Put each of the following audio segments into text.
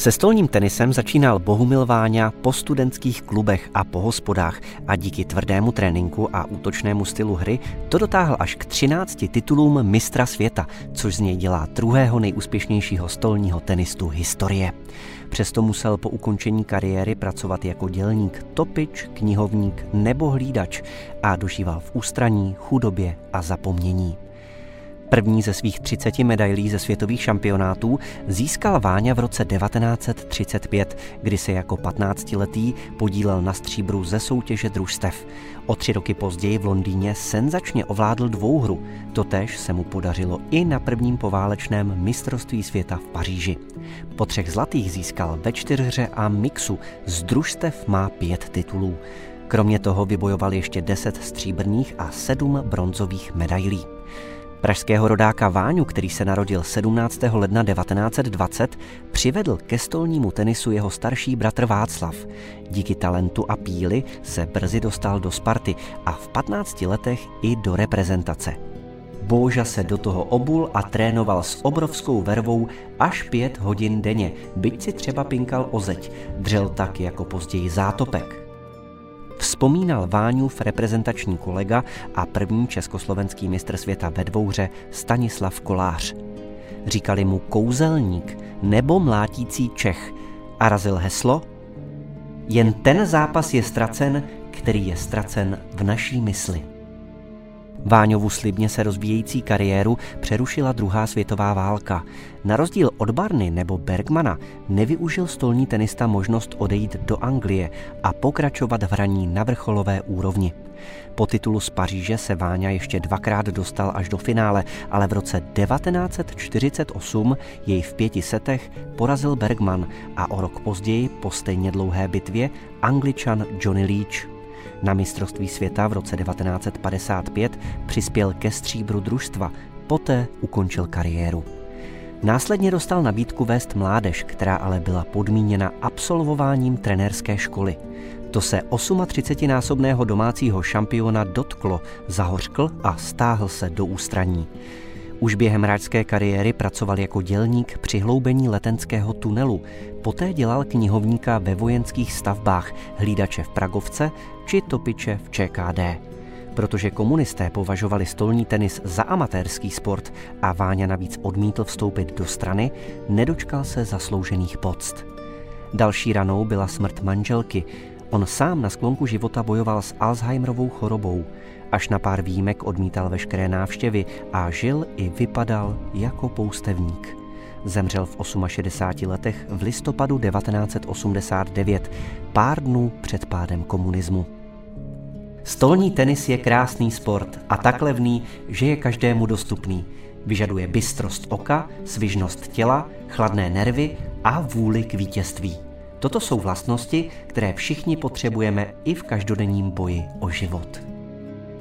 Se stolním tenisem začínal Bohumil Váňa po studentských klubech a po hospodách a díky tvrdému tréninku a útočnému stylu hry to dotáhl až k 13 titulům mistra světa, což z něj dělá druhého nejúspěšnějšího stolního tenistu historie. Přesto musel po ukončení kariéry pracovat jako dělník, topič, knihovník nebo hlídač a dožíval v ústraní, chudobě a zapomnění. První ze svých 30 medailí ze světových šampionátů získal Váňa v roce 1935, kdy se jako 15-letý podílel na stříbru ze soutěže družstev. O tři roky později v Londýně senzačně ovládl dvouhru. Totež se mu podařilo i na prvním poválečném mistrovství světa v Paříži. Po třech zlatých získal ve čtyřhře a mixu. Z družstev má pět titulů. Kromě toho vybojoval ještě 10 stříbrných a 7 bronzových medailí. Pražského rodáka Váňu, který se narodil 17. ledna 1920, přivedl ke stolnímu tenisu jeho starší bratr Václav. Díky talentu a píli se brzy dostal do Sparty a v 15 letech i do reprezentace. Bóža se do toho obul a trénoval s obrovskou vervou až pět hodin denně, byť si třeba pinkal o zeď, dřel tak jako později zátopek vzpomínal Váňův reprezentační kolega a první československý mistr světa ve dvouře Stanislav Kolář. Říkali mu kouzelník nebo mlátící Čech a razil heslo Jen ten zápas je ztracen, který je ztracen v naší mysli. Váňovu slibně se rozvíjející kariéru přerušila druhá světová válka. Na rozdíl od Barny nebo Bergmana nevyužil stolní tenista možnost odejít do Anglie a pokračovat v hraní na vrcholové úrovni. Po titulu z Paříže se Váňa ještě dvakrát dostal až do finále, ale v roce 1948 jej v pěti setech porazil Bergman a o rok později po stejně dlouhé bitvě Angličan Johnny Leach. Na mistrovství světa v roce 1955 přispěl ke stříbru družstva, poté ukončil kariéru. Následně dostal nabídku vést mládež, která ale byla podmíněna absolvováním trenérské školy. To se 38-násobného domácího šampiona dotklo, zahořkl a stáhl se do ústraní. Už během hráčské kariéry pracoval jako dělník při hloubení letenského tunelu. Poté dělal knihovníka ve vojenských stavbách, hlídače v Pragovce či topiče v ČKD. Protože komunisté považovali stolní tenis za amatérský sport a Váňa navíc odmítl vstoupit do strany, nedočkal se zasloužených poct. Další ranou byla smrt manželky. On sám na sklonku života bojoval s Alzheimerovou chorobou. Až na pár výjimek odmítal veškeré návštěvy a žil i vypadal jako poustevník. Zemřel v 68 letech v listopadu 1989, pár dnů před pádem komunismu. Stolní tenis je krásný sport a tak levný, že je každému dostupný. Vyžaduje bystrost oka, svižnost těla, chladné nervy a vůli k vítězství. Toto jsou vlastnosti, které všichni potřebujeme i v každodenním boji o život.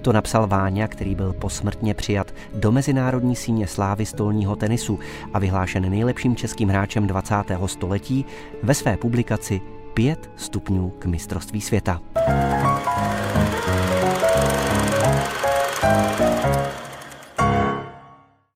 To napsal Váňa, který byl posmrtně přijat do Mezinárodní síně slávy stolního tenisu a vyhlášen nejlepším českým hráčem 20. století ve své publikaci 5 stupňů k mistrovství světa.